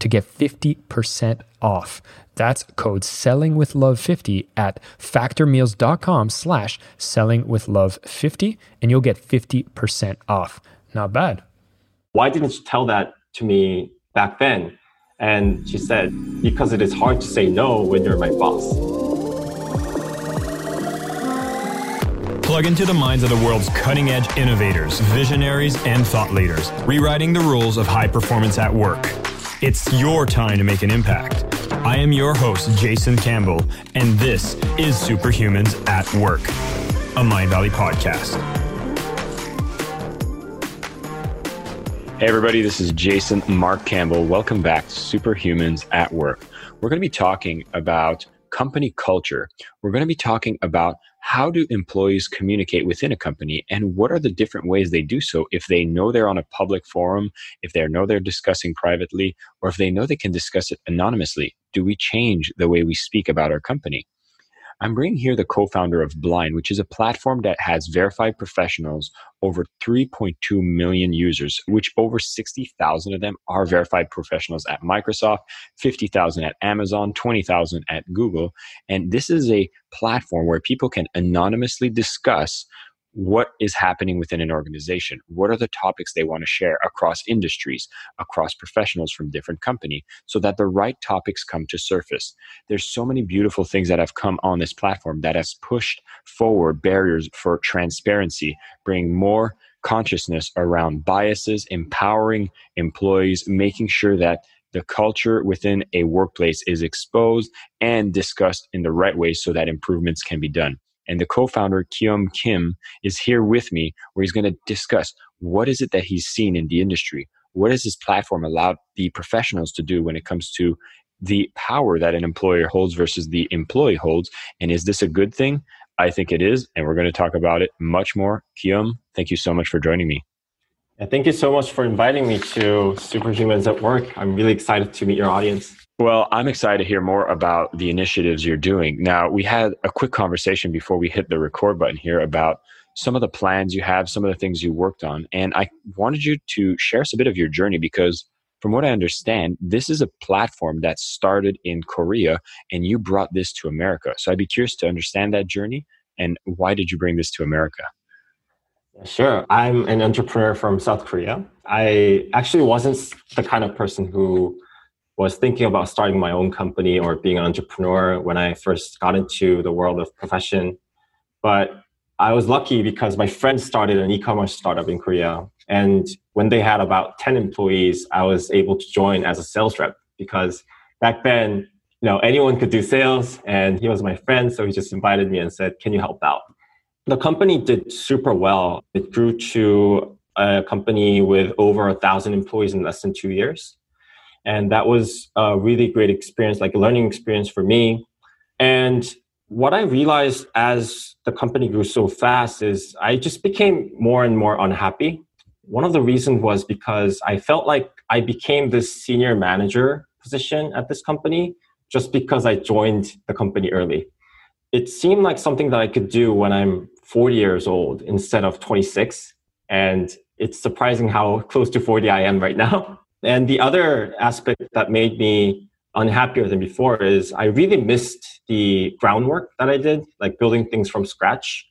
to get 50% off. That's code selling with love 50 at factormeals.com slash selling with love 50 and you'll get 50% off. Not bad. Why didn't you tell that to me back then? And she said, because it is hard to say no when you're my boss. Plug into the minds of the world's cutting edge innovators, visionaries, and thought leaders, rewriting the rules of high performance at work. It's your time to make an impact. I am your host, Jason Campbell, and this is Superhumans at Work, a Mindvalley podcast. Hey, everybody, this is Jason Mark Campbell. Welcome back to Superhumans at Work. We're going to be talking about company culture. We're going to be talking about how do employees communicate within a company and what are the different ways they do so if they know they're on a public forum, if they know they're discussing privately, or if they know they can discuss it anonymously? Do we change the way we speak about our company? I'm bringing here the co founder of Blind, which is a platform that has verified professionals over 3.2 million users, which over 60,000 of them are verified professionals at Microsoft, 50,000 at Amazon, 20,000 at Google. And this is a platform where people can anonymously discuss what is happening within an organization? What are the topics they want to share across industries across professionals from different company so that the right topics come to surface? There's so many beautiful things that have come on this platform that has pushed forward barriers for transparency bringing more consciousness around biases empowering employees making sure that the culture within a workplace is exposed and discussed in the right way so that improvements can be done and the co-founder, Kyum Kim, is here with me where he's going to discuss what is it that he's seen in the industry? What does this platform allow the professionals to do when it comes to the power that an employer holds versus the employee holds? And is this a good thing? I think it is. And we're going to talk about it much more. Kyum, thank you so much for joining me. Thank you so much for inviting me to Superhumans at Work. I'm really excited to meet your audience. Well, I'm excited to hear more about the initiatives you're doing. Now, we had a quick conversation before we hit the record button here about some of the plans you have, some of the things you worked on. And I wanted you to share us a bit of your journey because, from what I understand, this is a platform that started in Korea and you brought this to America. So I'd be curious to understand that journey and why did you bring this to America? Sure. I'm an entrepreneur from South Korea. I actually wasn't the kind of person who was thinking about starting my own company or being an entrepreneur when I first got into the world of profession. But I was lucky because my friend started an e-commerce startup in Korea. And when they had about 10 employees, I was able to join as a sales rep because back then, you know, anyone could do sales and he was my friend. So he just invited me and said, can you help out? The company did super well. It grew to a company with over a thousand employees in less than two years. And that was a really great experience, like a learning experience for me. And what I realized as the company grew so fast is I just became more and more unhappy. One of the reasons was because I felt like I became this senior manager position at this company just because I joined the company early. It seemed like something that I could do when I'm 40 years old instead of 26. And it's surprising how close to 40 I am right now. And the other aspect that made me unhappier than before is I really missed the groundwork that I did, like building things from scratch.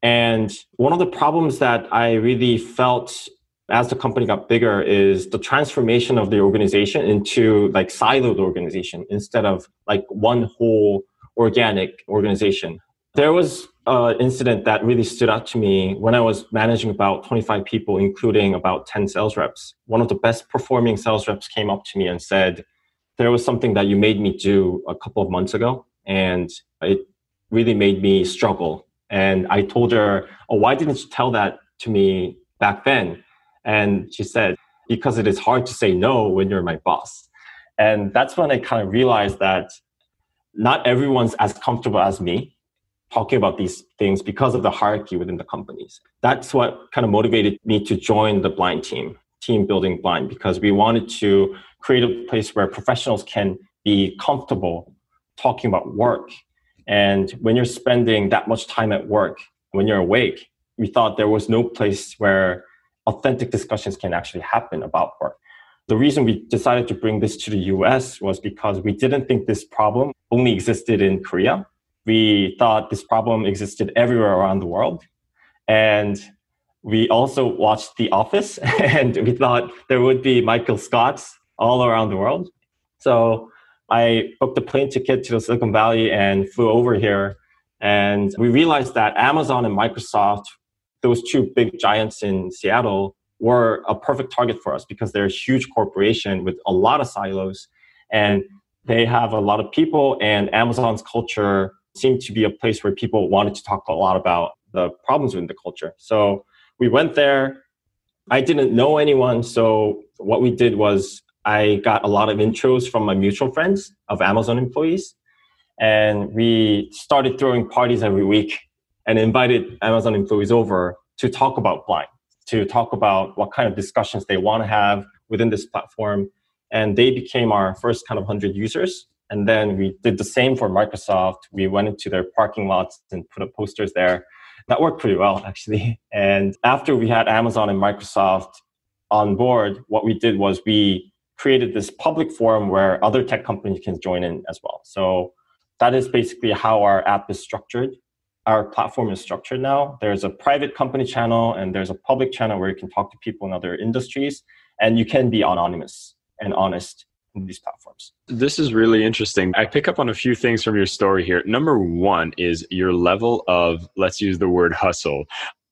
And one of the problems that I really felt as the company got bigger is the transformation of the organization into like siloed organization instead of like one whole organic organization. There was an incident that really stood out to me when I was managing about 25 people, including about 10 sales reps. One of the best performing sales reps came up to me and said, There was something that you made me do a couple of months ago, and it really made me struggle. And I told her, Oh, why didn't you tell that to me back then? And she said, Because it is hard to say no when you're my boss. And that's when I kind of realized that not everyone's as comfortable as me talking about these things because of the hierarchy within the companies. That's what kind of motivated me to join the blind team, team building blind, because we wanted to create a place where professionals can be comfortable talking about work. And when you're spending that much time at work, when you're awake, we thought there was no place where authentic discussions can actually happen about work. The reason we decided to bring this to the US was because we didn't think this problem only existed in Korea we thought this problem existed everywhere around the world. And we also watched The Office and we thought there would be Michael Scotts all around the world. So I booked a plane ticket to Silicon Valley and flew over here. And we realized that Amazon and Microsoft, those two big giants in Seattle, were a perfect target for us because they're a huge corporation with a lot of silos and they have a lot of people and Amazon's culture seemed to be a place where people wanted to talk a lot about the problems within the culture. So we went there. I didn't know anyone. So what we did was I got a lot of intros from my mutual friends of Amazon employees. And we started throwing parties every week and invited Amazon employees over to talk about blind, to talk about what kind of discussions they want to have within this platform. And they became our first kind of 100 users. And then we did the same for Microsoft. We went into their parking lots and put up posters there. That worked pretty well, actually. And after we had Amazon and Microsoft on board, what we did was we created this public forum where other tech companies can join in as well. So that is basically how our app is structured. Our platform is structured now. There's a private company channel and there's a public channel where you can talk to people in other industries and you can be anonymous and honest in these platforms. This is really interesting. I pick up on a few things from your story here. Number one is your level of, let's use the word hustle.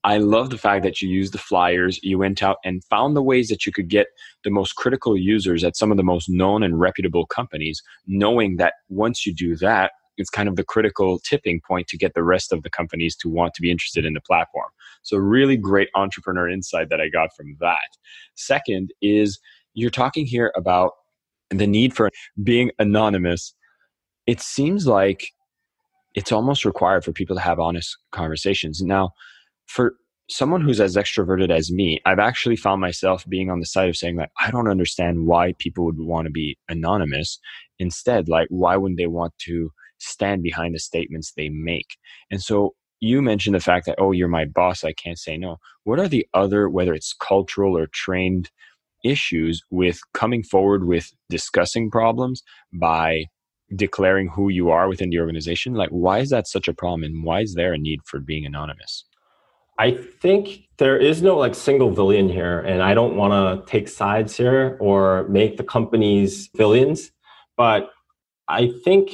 I love the fact that you used the flyers, you went out and found the ways that you could get the most critical users at some of the most known and reputable companies, knowing that once you do that, it's kind of the critical tipping point to get the rest of the companies to want to be interested in the platform. So, really great entrepreneur insight that I got from that. Second is you're talking here about the need for being anonymous, it seems like it's almost required for people to have honest conversations. Now, for someone who's as extroverted as me, I've actually found myself being on the side of saying like, I don't understand why people would want to be anonymous. Instead, like, why wouldn't they want to stand behind the statements they make? And so you mentioned the fact that, oh, you're my boss, I can't say no. What are the other, whether it's cultural or trained issues with coming forward with discussing problems by declaring who you are within the organization like why is that such a problem and why is there a need for being anonymous i think there is no like single villain here and i don't want to take sides here or make the companies villains but i think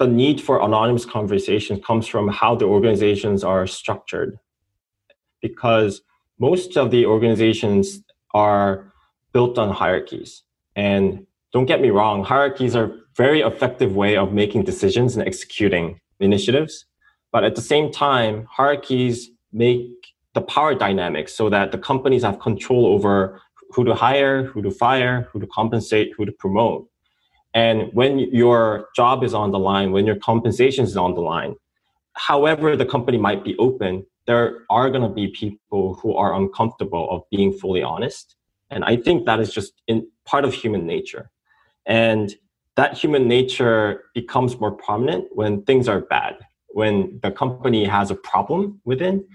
the need for anonymous conversations comes from how the organizations are structured because most of the organizations are built on hierarchies. And don't get me wrong, hierarchies are very effective way of making decisions and executing initiatives. But at the same time, hierarchies make the power dynamics so that the companies have control over who to hire, who to fire, who to compensate, who to promote. And when your job is on the line, when your compensation is on the line, however the company might be open, there are going to be people who are uncomfortable of being fully honest and I think that is just in part of human nature. And that human nature becomes more prominent when things are bad, when the company has a problem within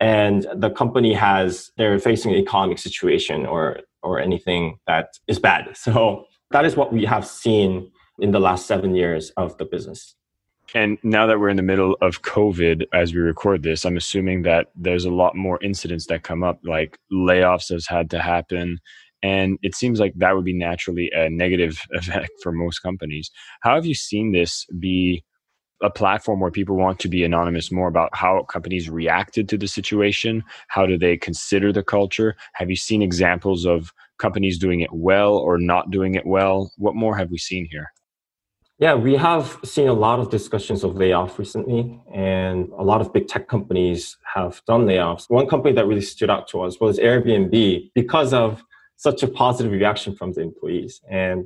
and the company has they're facing an economic situation or or anything that is bad. So that is what we have seen in the last seven years of the business. And now that we're in the middle of COVID as we record this, I'm assuming that there's a lot more incidents that come up, like layoffs has had to happen. And it seems like that would be naturally a negative effect for most companies. How have you seen this be a platform where people want to be anonymous more about how companies reacted to the situation? How do they consider the culture? Have you seen examples of companies doing it well or not doing it well? What more have we seen here? Yeah, we have seen a lot of discussions of layoff recently, and a lot of big tech companies have done layoffs. One company that really stood out to us was Airbnb because of such a positive reaction from the employees. And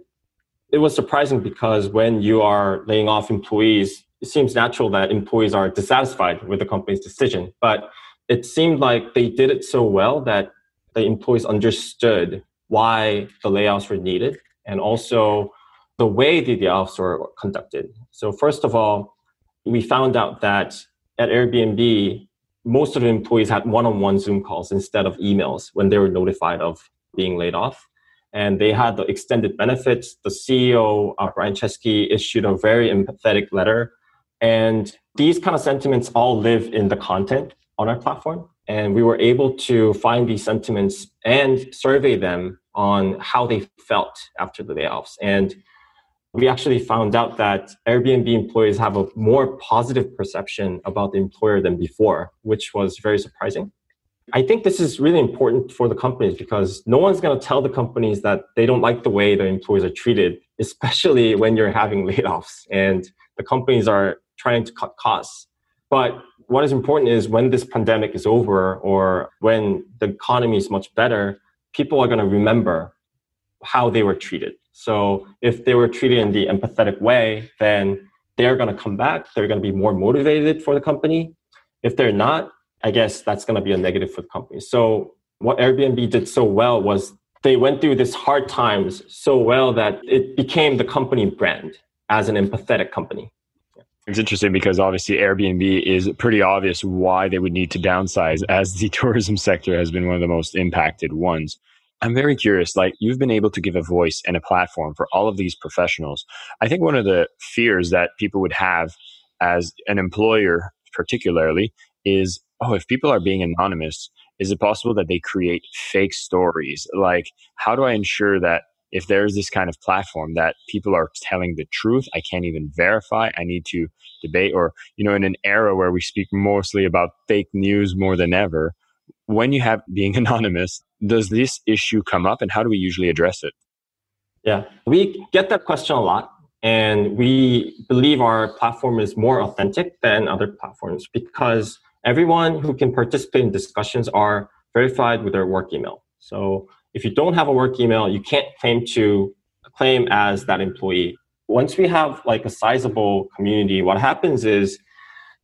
it was surprising because when you are laying off employees, it seems natural that employees are dissatisfied with the company's decision. But it seemed like they did it so well that the employees understood why the layoffs were needed and also the way the layoffs were conducted. So, first of all, we found out that at Airbnb, most of the employees had one on one Zoom calls instead of emails when they were notified of being laid off. And they had the extended benefits. The CEO, uh, Brian Chesky, issued a very empathetic letter. And these kind of sentiments all live in the content on our platform. And we were able to find these sentiments and survey them on how they felt after the layoffs. And we actually found out that Airbnb employees have a more positive perception about the employer than before, which was very surprising. I think this is really important for the companies because no one's going to tell the companies that they don't like the way their employees are treated, especially when you're having layoffs and the companies are trying to cut costs. But what is important is when this pandemic is over or when the economy is much better, people are going to remember how they were treated. So if they were treated in the empathetic way, then they're going to come back. They're going to be more motivated for the company. If they're not, I guess that's going to be a negative for the company. So what Airbnb did so well was they went through this hard times so well that it became the company brand as an empathetic company. It's interesting because obviously Airbnb is pretty obvious why they would need to downsize as the tourism sector has been one of the most impacted ones. I'm very curious. Like you've been able to give a voice and a platform for all of these professionals. I think one of the fears that people would have as an employer, particularly, is oh, if people are being anonymous, is it possible that they create fake stories? Like, how do I ensure that if there's this kind of platform that people are telling the truth, I can't even verify, I need to debate, or, you know, in an era where we speak mostly about fake news more than ever, when you have being anonymous, does this issue come up and how do we usually address it? Yeah, we get that question a lot. And we believe our platform is more authentic than other platforms because everyone who can participate in discussions are verified with their work email. So if you don't have a work email, you can't claim to claim as that employee. Once we have like a sizable community, what happens is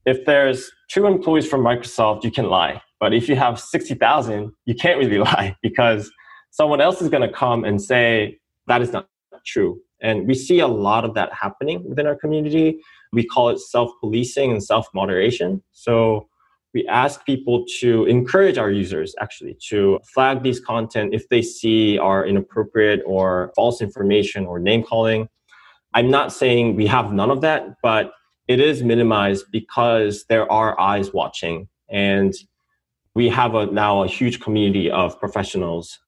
if there's two employees from Microsoft, you can lie. But if you have 60,000, you can't really lie because someone else is going to come and say that is not true. And we see a lot of that happening within our community. We call it self policing and self moderation. So we ask people to encourage our users actually to flag these content if they see are inappropriate or false information or name calling. I'm not saying we have none of that, but it is minimized because there are eyes watching and we have a, now a huge community of professionals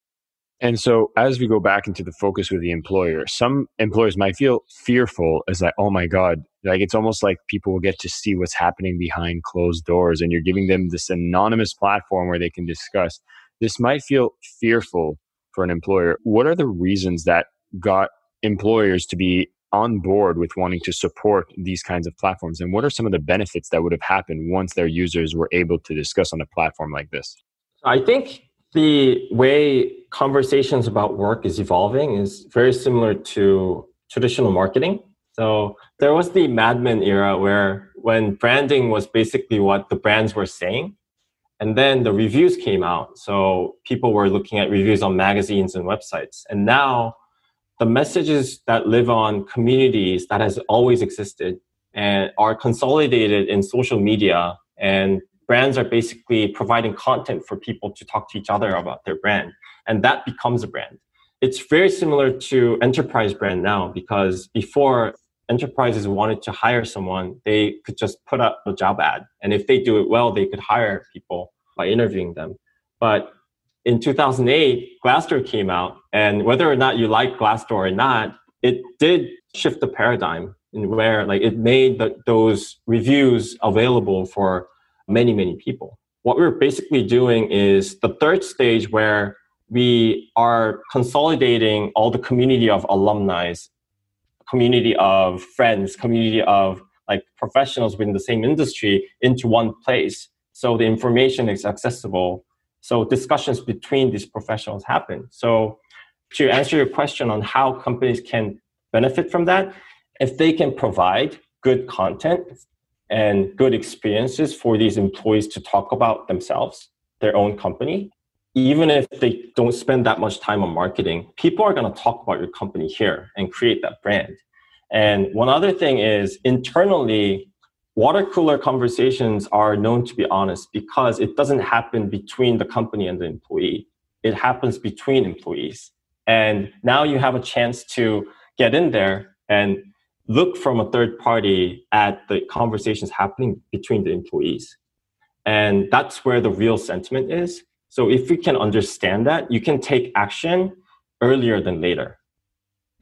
and so as we go back into the focus with the employer, some employers might feel fearful as like, oh my God, like it's almost like people will get to see what's happening behind closed doors and you're giving them this anonymous platform where they can discuss. This might feel fearful for an employer. What are the reasons that got employers to be on board with wanting to support these kinds of platforms? And what are some of the benefits that would have happened once their users were able to discuss on a platform like this? I think the way conversations about work is evolving is very similar to traditional marketing. So there was the Mad Men era where when branding was basically what the brands were saying, and then the reviews came out. So people were looking at reviews on magazines and websites. And now the messages that live on communities that has always existed and are consolidated in social media and brands are basically providing content for people to talk to each other about their brand and that becomes a brand it's very similar to enterprise brand now because before enterprises wanted to hire someone, they could just put up a job ad. And if they do it well, they could hire people by interviewing them. But in 2008, Glassdoor came out, and whether or not you like Glassdoor or not, it did shift the paradigm in where like it made the, those reviews available for many, many people. What we're basically doing is the third stage where we are consolidating all the community of alumni, community of friends, community of like professionals within the same industry into one place. So the information is accessible. So discussions between these professionals happen. So to answer your question on how companies can benefit from that, if they can provide good content and good experiences for these employees to talk about themselves, their own company, even if they don't spend that much time on marketing, people are going to talk about your company here and create that brand. And one other thing is internally, water cooler conversations are known to be honest because it doesn't happen between the company and the employee. It happens between employees. And now you have a chance to get in there and look from a third party at the conversations happening between the employees. And that's where the real sentiment is. So if you can understand that, you can take action earlier than later.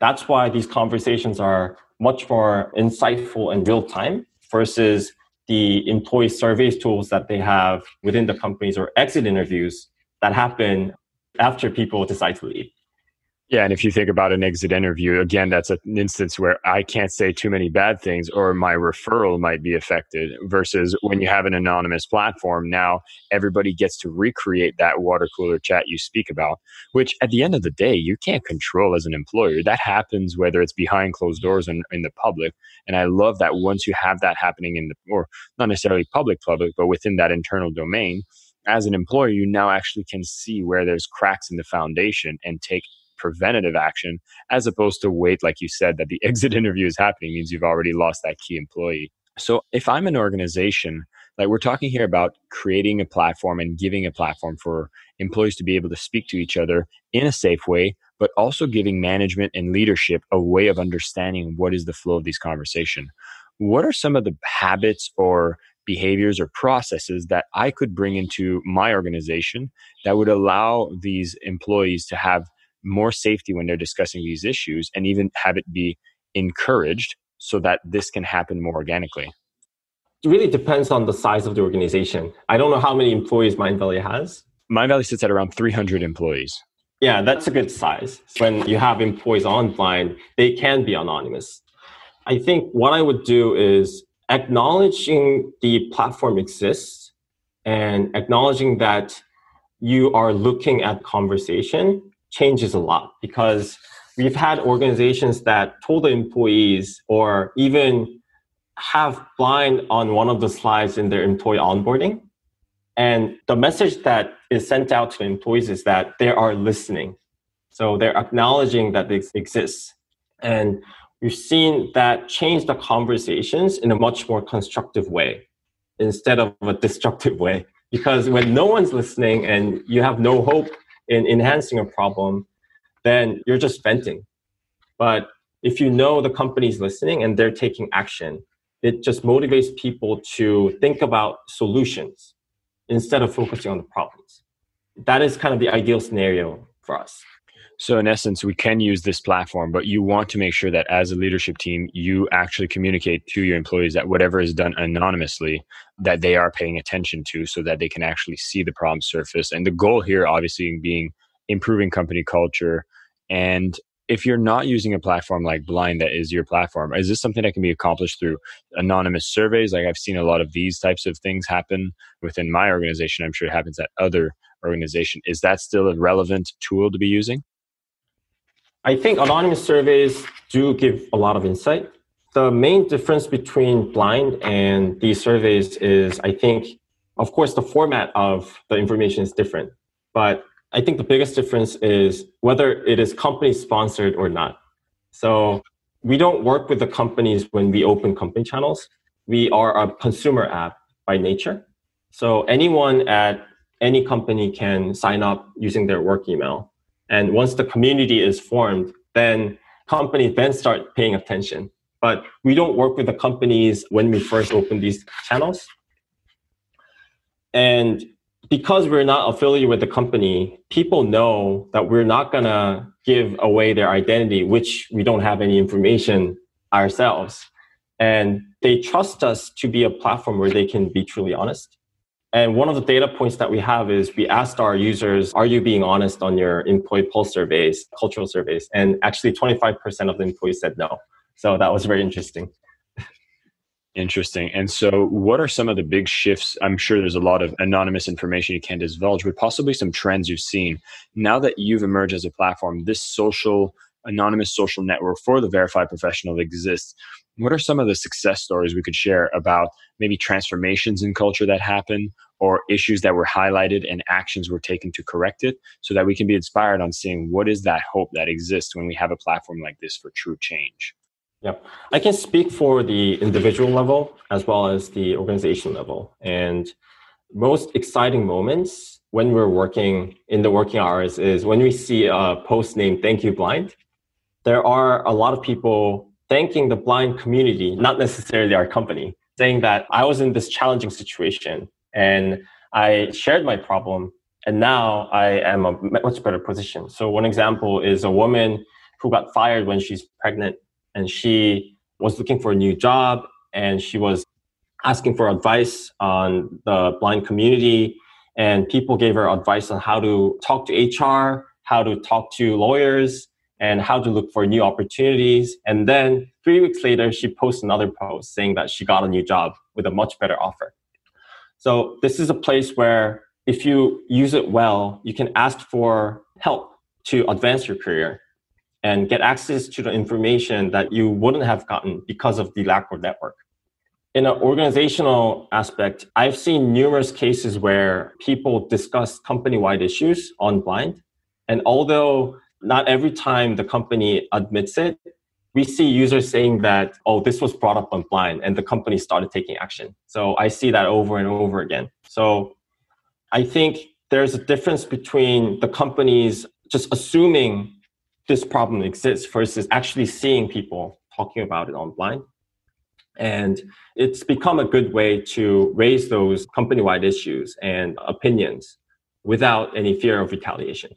That's why these conversations are much more insightful and real time versus the employee surveys tools that they have within the companies or exit interviews that happen after people decide to leave. Yeah, and if you think about an exit interview, again, that's an instance where I can't say too many bad things or my referral might be affected versus when you have an anonymous platform, now everybody gets to recreate that water cooler chat you speak about, which at the end of the day, you can't control as an employer. That happens whether it's behind closed doors and in the public. And I love that once you have that happening in the, or not necessarily public public, but within that internal domain, as an employer, you now actually can see where there's cracks in the foundation and take preventative action as opposed to wait, like you said, that the exit interview is happening means you've already lost that key employee. So if I'm an organization, like we're talking here about creating a platform and giving a platform for employees to be able to speak to each other in a safe way, but also giving management and leadership a way of understanding what is the flow of these conversation. What are some of the habits or behaviors or processes that I could bring into my organization that would allow these employees to have more safety when they're discussing these issues and even have it be encouraged so that this can happen more organically? It really depends on the size of the organization. I don't know how many employees Mindvalley has. Mindvalley sits at around 300 employees. Yeah, that's a good size. When you have employees online, they can be anonymous. I think what I would do is acknowledging the platform exists and acknowledging that you are looking at conversation changes a lot because we've had organizations that told the employees or even have blind on one of the slides in their employee onboarding. And the message that is sent out to employees is that they are listening. So they're acknowledging that this exists. And we've seen that change the conversations in a much more constructive way instead of a destructive way. Because when no one's listening and you have no hope in enhancing a problem, then you're just venting. But if you know the company's listening and they're taking action, it just motivates people to think about solutions instead of focusing on the problems. That is kind of the ideal scenario for us. So, in essence, we can use this platform, but you want to make sure that as a leadership team, you actually communicate to your employees that whatever is done anonymously, that they are paying attention to so that they can actually see the problem surface. And the goal here, obviously, being improving company culture. And if you're not using a platform like Blind that is your platform, is this something that can be accomplished through anonymous surveys? Like I've seen a lot of these types of things happen within my organization. I'm sure it happens at other organization. Is that still a relevant tool to be using? I think anonymous surveys do give a lot of insight. The main difference between blind and these surveys is, I think, of course, the format of the information is different. But I think the biggest difference is whether it is company sponsored or not. So we don't work with the companies when we open company channels. We are a consumer app by nature. So anyone at any company can sign up using their work email and once the community is formed, then companies then start paying attention. But we don't work with the companies when we first open these channels. And because we're not affiliated with the company, people know that we're not going to give away their identity, which we don't have any information ourselves. And they trust us to be a platform where they can be truly honest. And one of the data points that we have is we asked our users, are you being honest on your employee pulse surveys, cultural surveys? And actually 25% of the employees said no. So that was very interesting. Interesting. And so, what are some of the big shifts? I'm sure there's a lot of anonymous information you can't divulge, but possibly some trends you've seen. Now that you've emerged as a platform, this social, anonymous social network for the verified professional exists. What are some of the success stories we could share about maybe transformations in culture that happen or issues that were highlighted and actions were taken to correct it so that we can be inspired on seeing what is that hope that exists when we have a platform like this for true change? Yep. I can speak for the individual level as well as the organization level. And most exciting moments when we're working in the working hours is when we see a post named Thank You Blind. There are a lot of people thanking the blind community, not necessarily our company, saying that I was in this challenging situation and I shared my problem and now I am a much better position. So one example is a woman who got fired when she's pregnant and she was looking for a new job and she was asking for advice on the blind community and people gave her advice on how to talk to HR, how to talk to lawyers, and how to look for new opportunities. And then three weeks later, she posts another post saying that she got a new job with a much better offer. So this is a place where if you use it well, you can ask for help to advance your career and get access to the information that you wouldn't have gotten because of the lack of network. In an organizational aspect, I've seen numerous cases where people discuss company wide issues on blind. And although not every time the company admits it, we see users saying that, oh, this was brought up on blind and the company started taking action. So I see that over and over again. So I think there's a difference between the companies just assuming this problem exists versus actually seeing people talking about it online. And it's become a good way to raise those company wide issues and opinions without any fear of retaliation.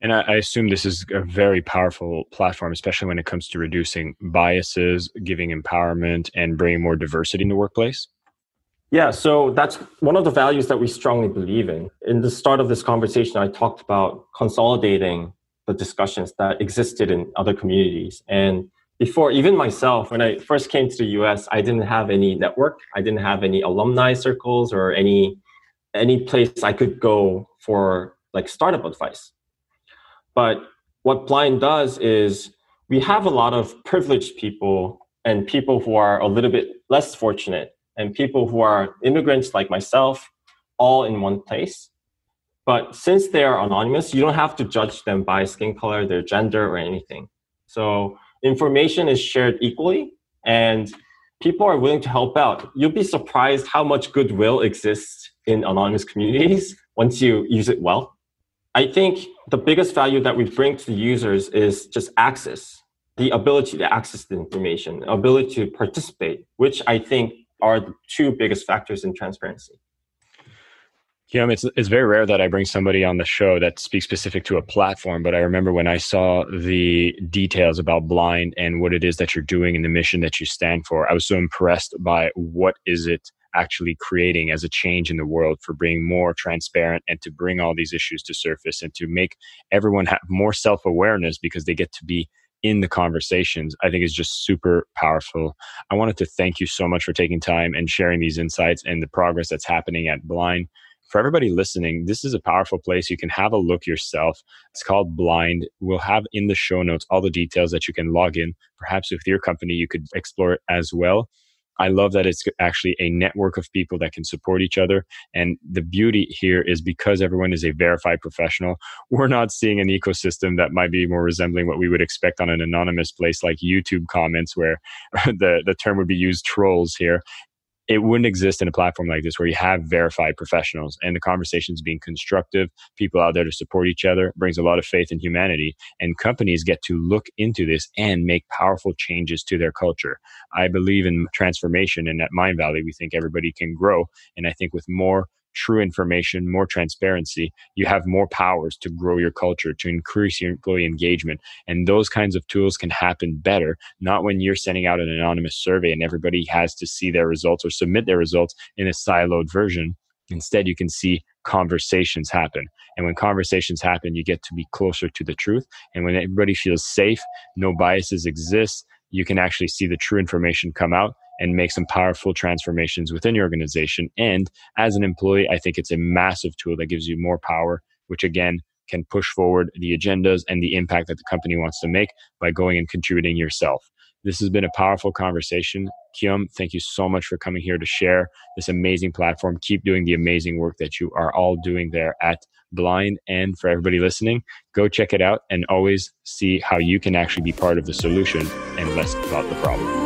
And I, I, assume this is a very powerful platform, especially when it comes to reducing biases, giving empowerment, and bringing more diversity in the workplace. Yeah, so that's one of the values that we strongly believe in. In the start of this conversation, I talked about consolidating the discussions that existed in other communities. And before, even myself, when I first came to the US, I didn't have any network. I didn't have any alumni circles or any any place I could go for like startup advice. But what Blind does is we have a lot of privileged people and people who are a little bit less fortunate and people who are immigrants like myself all in one place. But since they are anonymous, you don't have to judge them by skin color, their gender, or anything. So information is shared equally, and people are willing to help out. You'll be surprised how much goodwill exists in anonymous communities once you use it well. I think the biggest value that we bring to the users is just access, the ability to access the information, ability to participate, which I think are the two biggest factors in transparency. You know, it's it's very rare that I bring somebody on the show that speaks specific to a platform, but I remember when I saw the details about blind and what it is that you're doing and the mission that you stand for, I was so impressed by what is it actually creating as a change in the world for being more transparent and to bring all these issues to surface and to make everyone have more self-awareness because they get to be in the conversations i think is just super powerful i wanted to thank you so much for taking time and sharing these insights and the progress that's happening at blind for everybody listening, this is a powerful place. You can have a look yourself. It's called Blind. We'll have in the show notes all the details that you can log in. Perhaps with your company, you could explore it as well. I love that it's actually a network of people that can support each other. And the beauty here is because everyone is a verified professional, we're not seeing an ecosystem that might be more resembling what we would expect on an anonymous place like YouTube comments, where the, the term would be used trolls here it wouldn't exist in a platform like this where you have verified professionals and the conversations being constructive, people out there to support each other brings a lot of faith in humanity. And companies get to look into this and make powerful changes to their culture. I believe in transformation. And at Mindvalley, we think everybody can grow. And I think with more true information, more transparency, you have more powers to grow your culture, to increase your employee engagement. And those kinds of tools can happen better, not when you're sending out an anonymous survey and everybody has to see their results or submit their results in a siloed version. Instead, you can see conversations happen. And when conversations happen, you get to be closer to the truth. And when everybody feels safe, no biases exist, you can actually see the true information come out and make some powerful transformations within your organization. And as an employee, I think it's a massive tool that gives you more power, which again can push forward the agendas and the impact that the company wants to make by going and contributing yourself. This has been a powerful conversation. Kyum, thank you so much for coming here to share this amazing platform. Keep doing the amazing work that you are all doing there at Blind. And for everybody listening, go check it out and always see how you can actually be part of the solution and less about the problem.